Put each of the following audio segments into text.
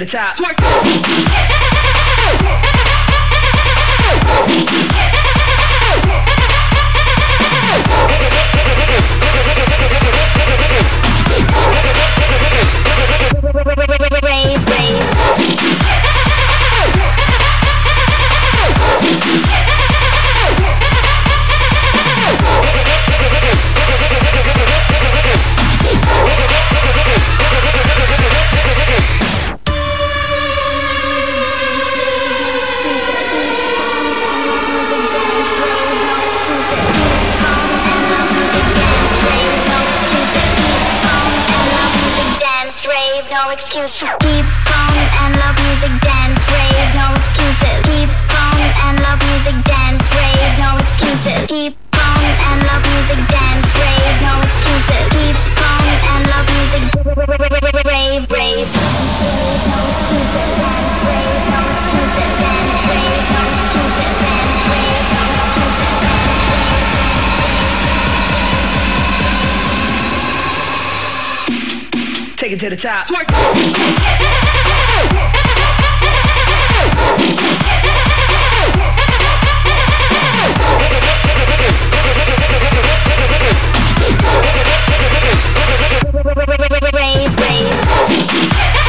the top. Twerk. Take it to the top. Rave, rave.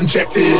injected.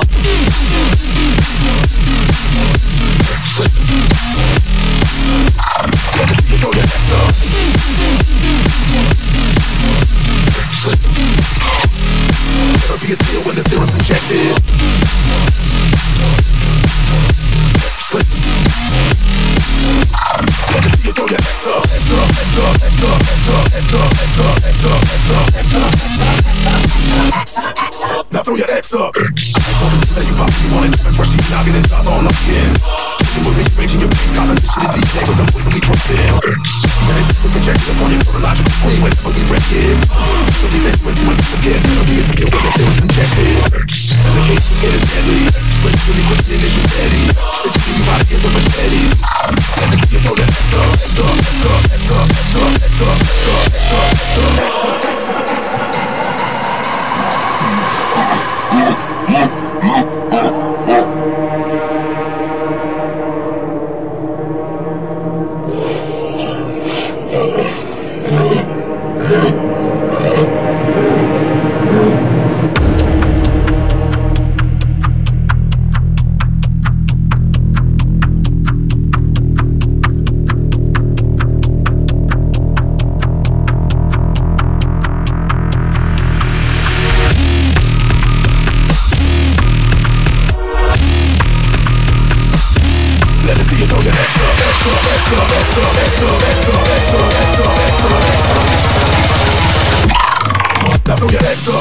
Don't forget extra.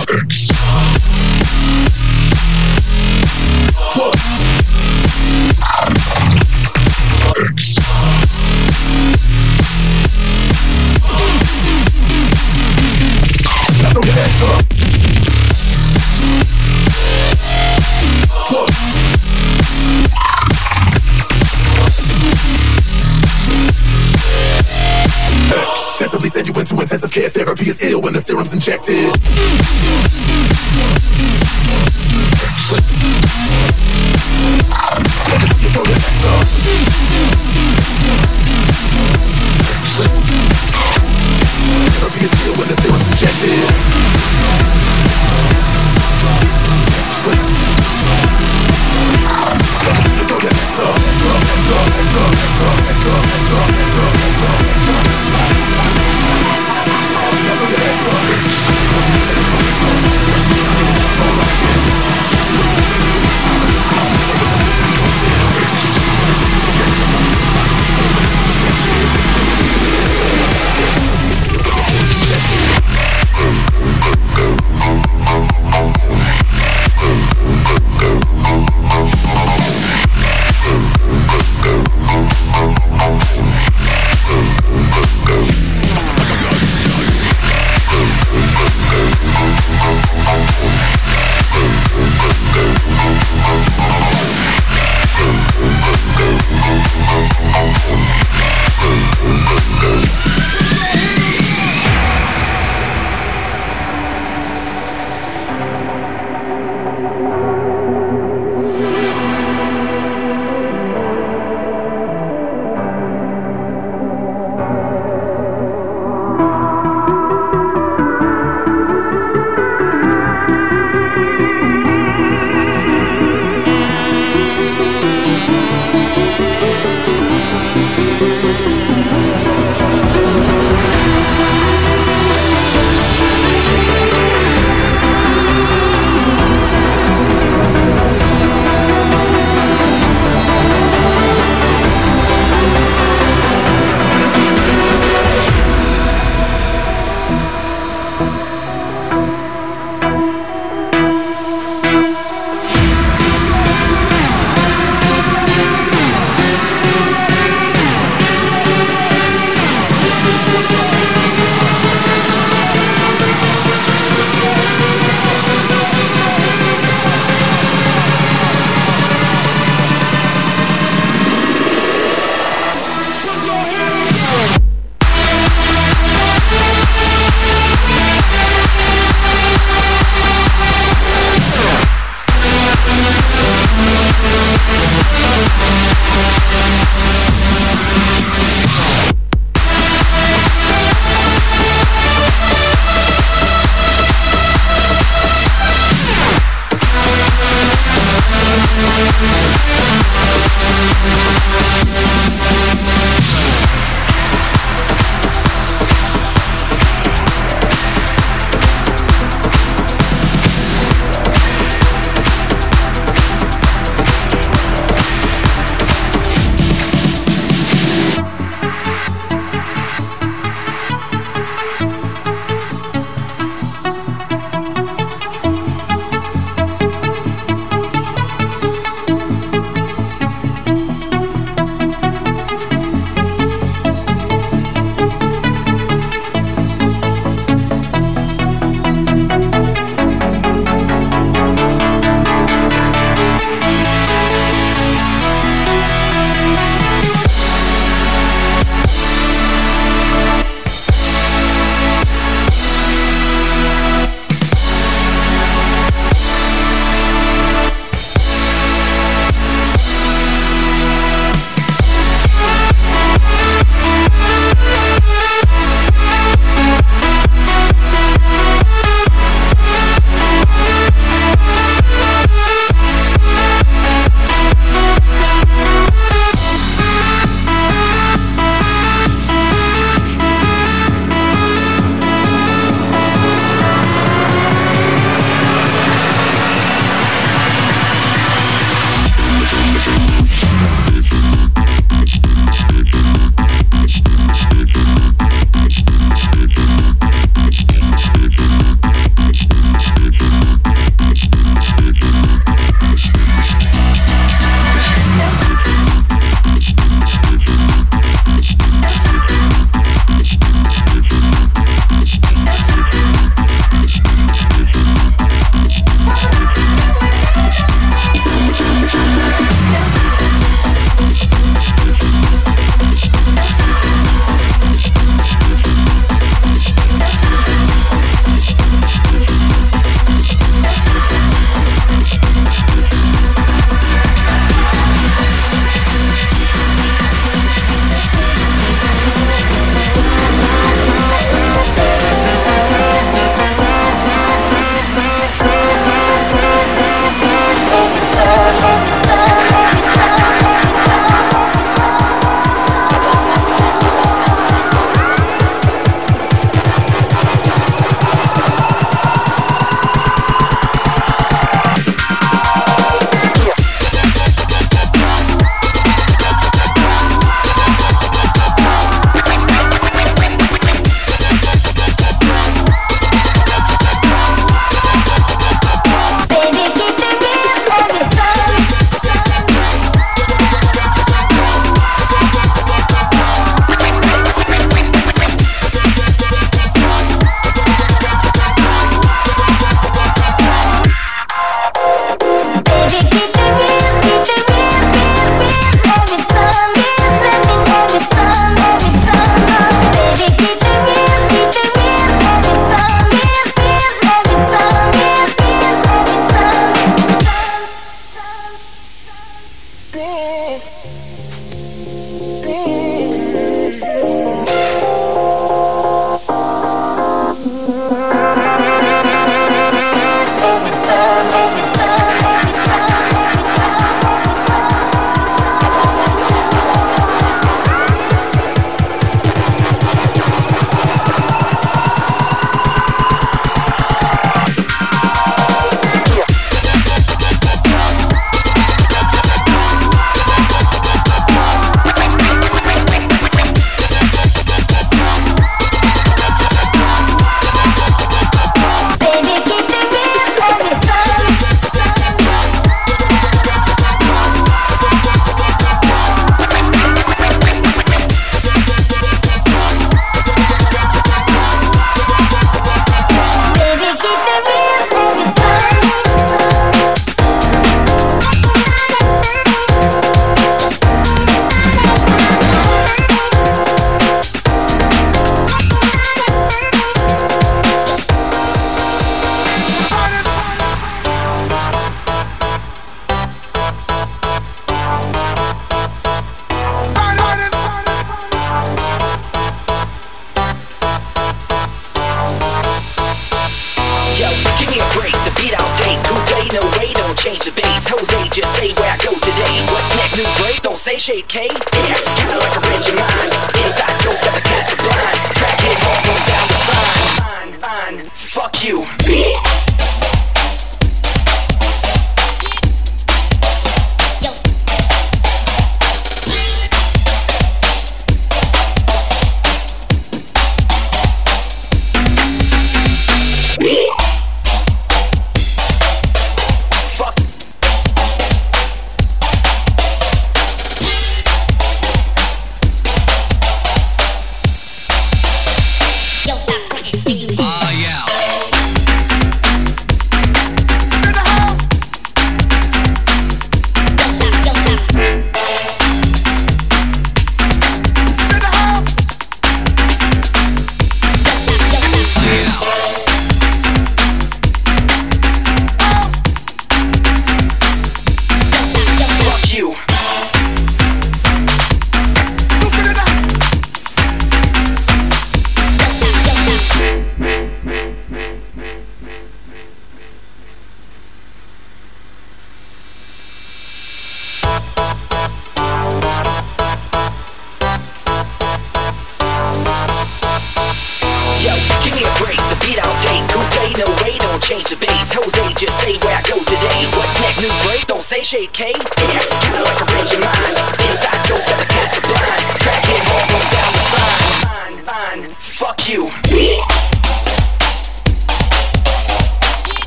What? Their therapy is ill when the serum's injected. Let me see you throw your hands up.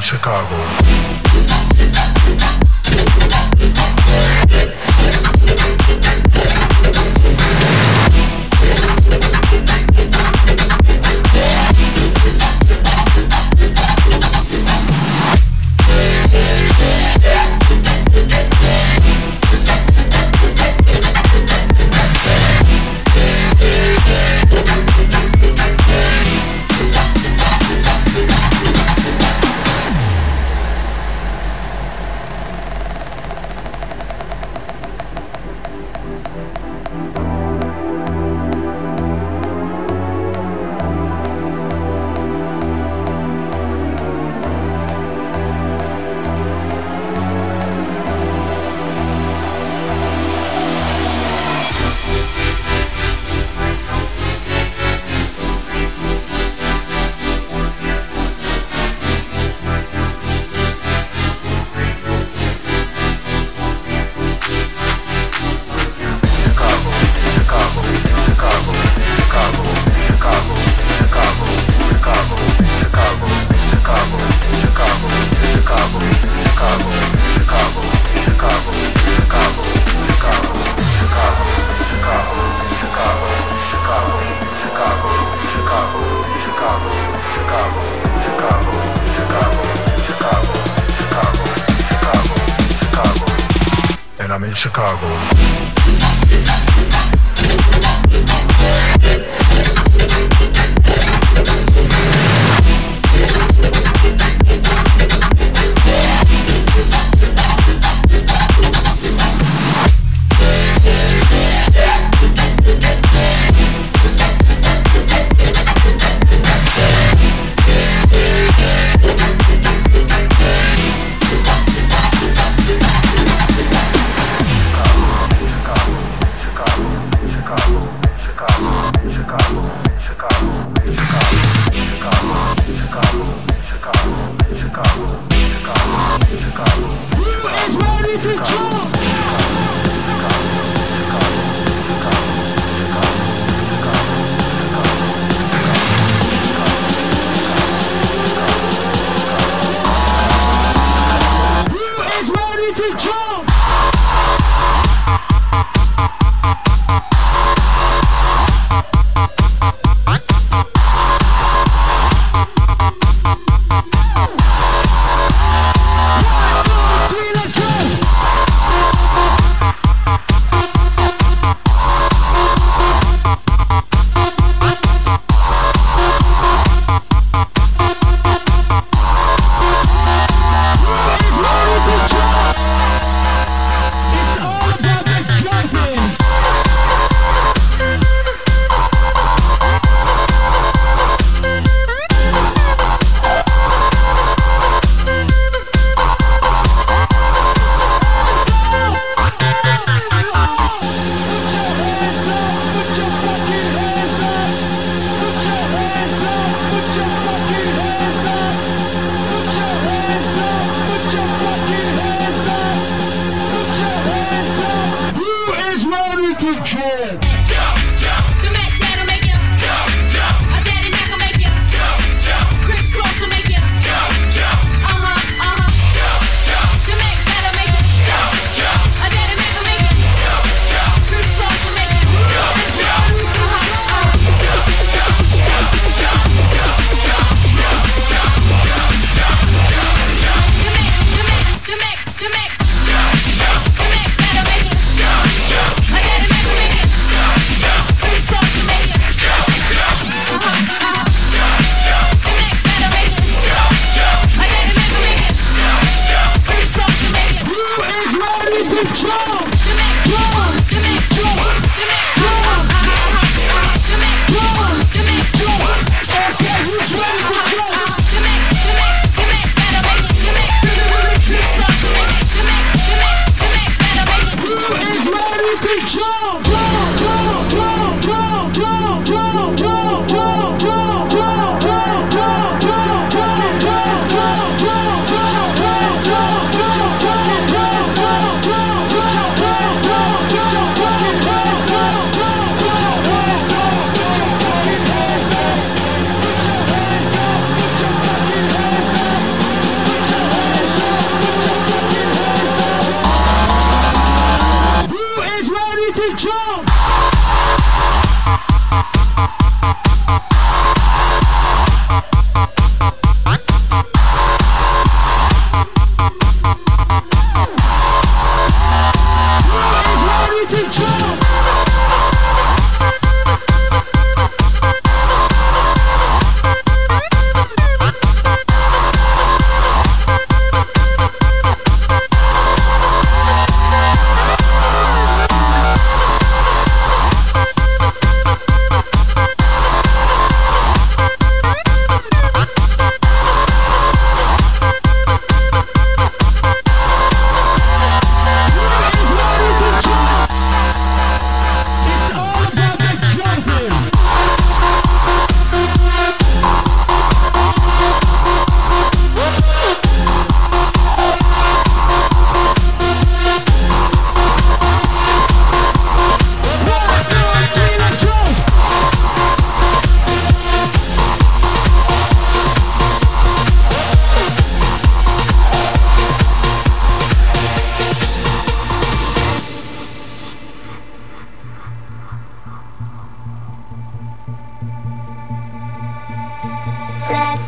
Chicago.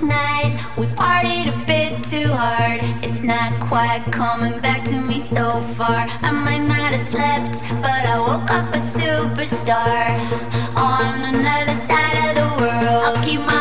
Night. We partied a bit too hard. It's not quite coming back to me so far. I might not have slept, but I woke up a superstar on another side of the world. I'll keep my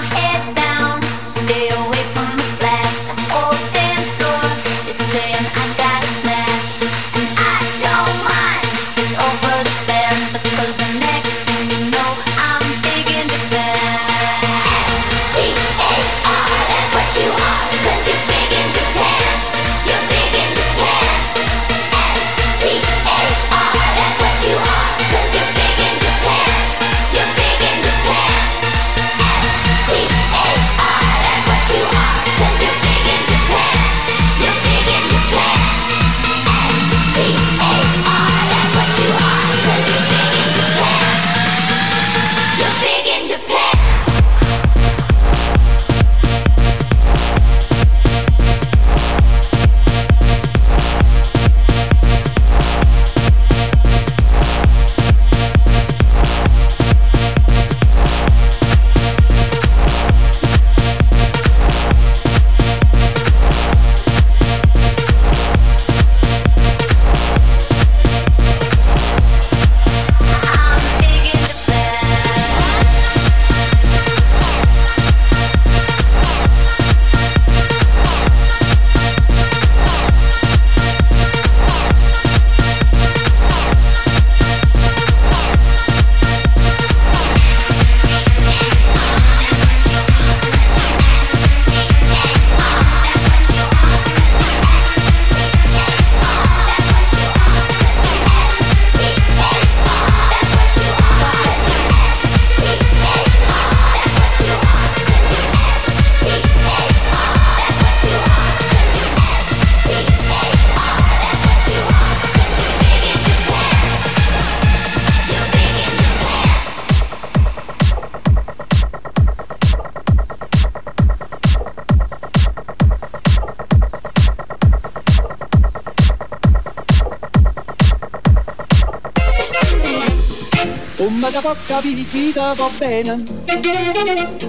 Come che può capire chi ti va bene.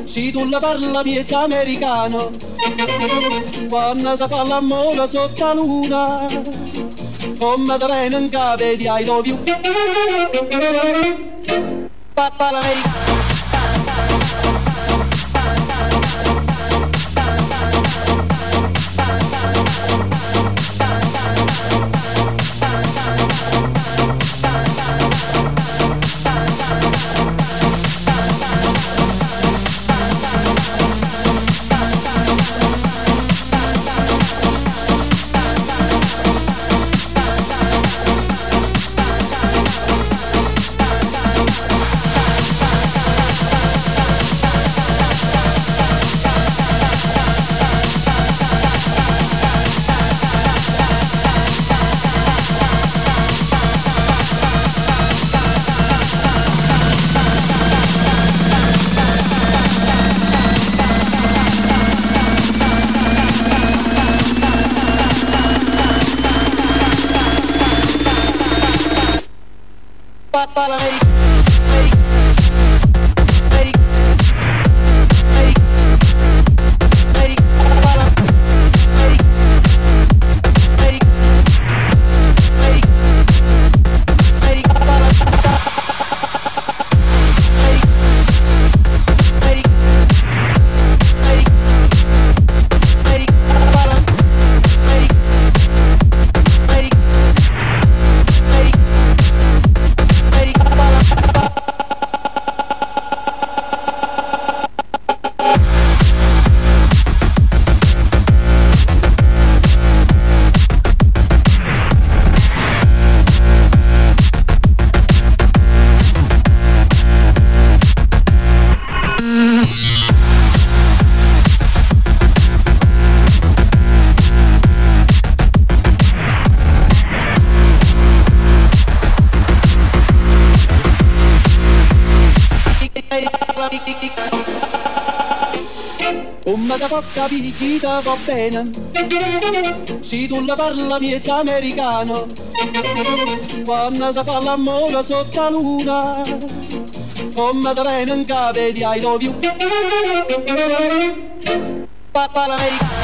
Se tu la parla miezza americano. Quando si fa l'amore sotto la luna Come te in capo di I love you Papà l'americano Capire chi ti va bene. Se tu la parla miezza americano. Quando si fa l'amore sotto la luna Come te viene in capo di I love you 911,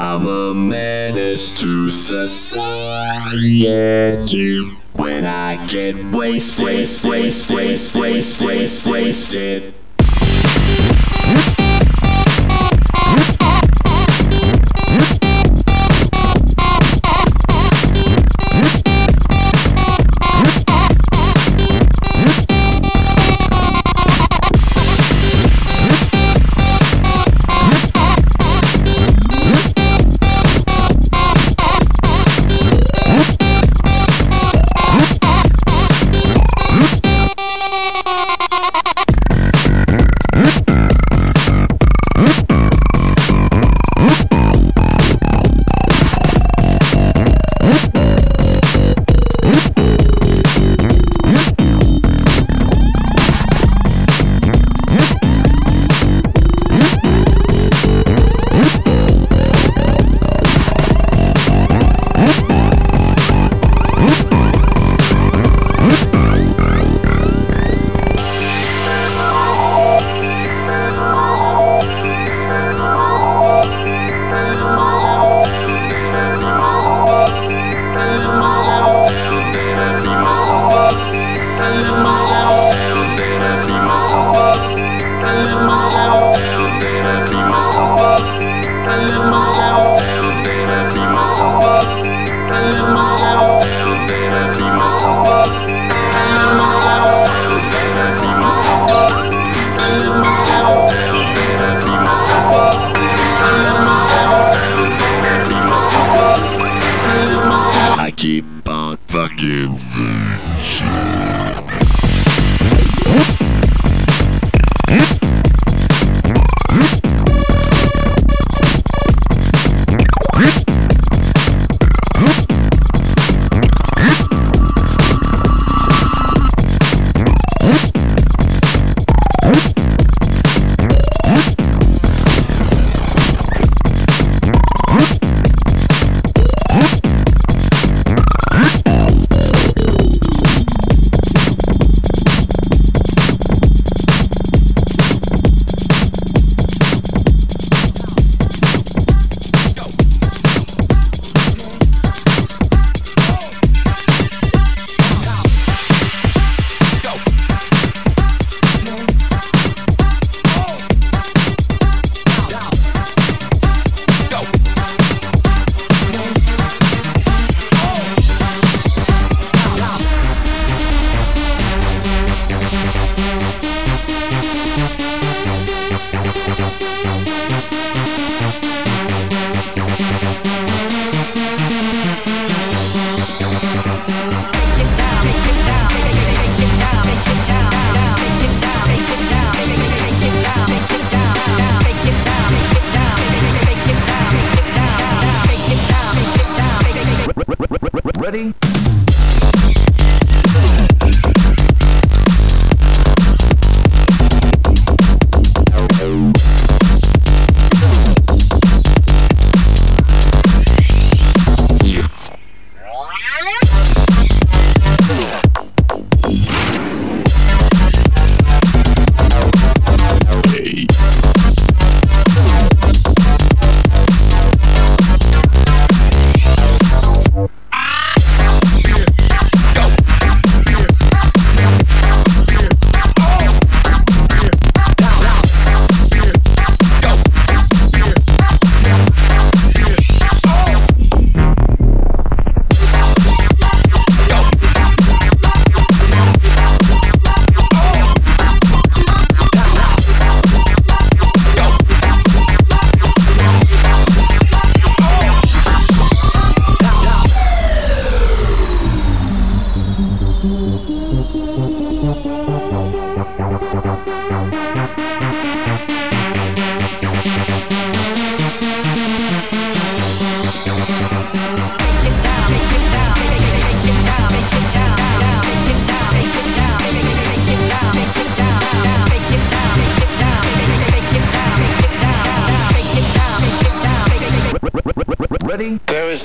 I'm a menace to society. When I get wasted, waste, waste, waste, waste, waste, wasted.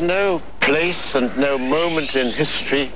No place and no moment in history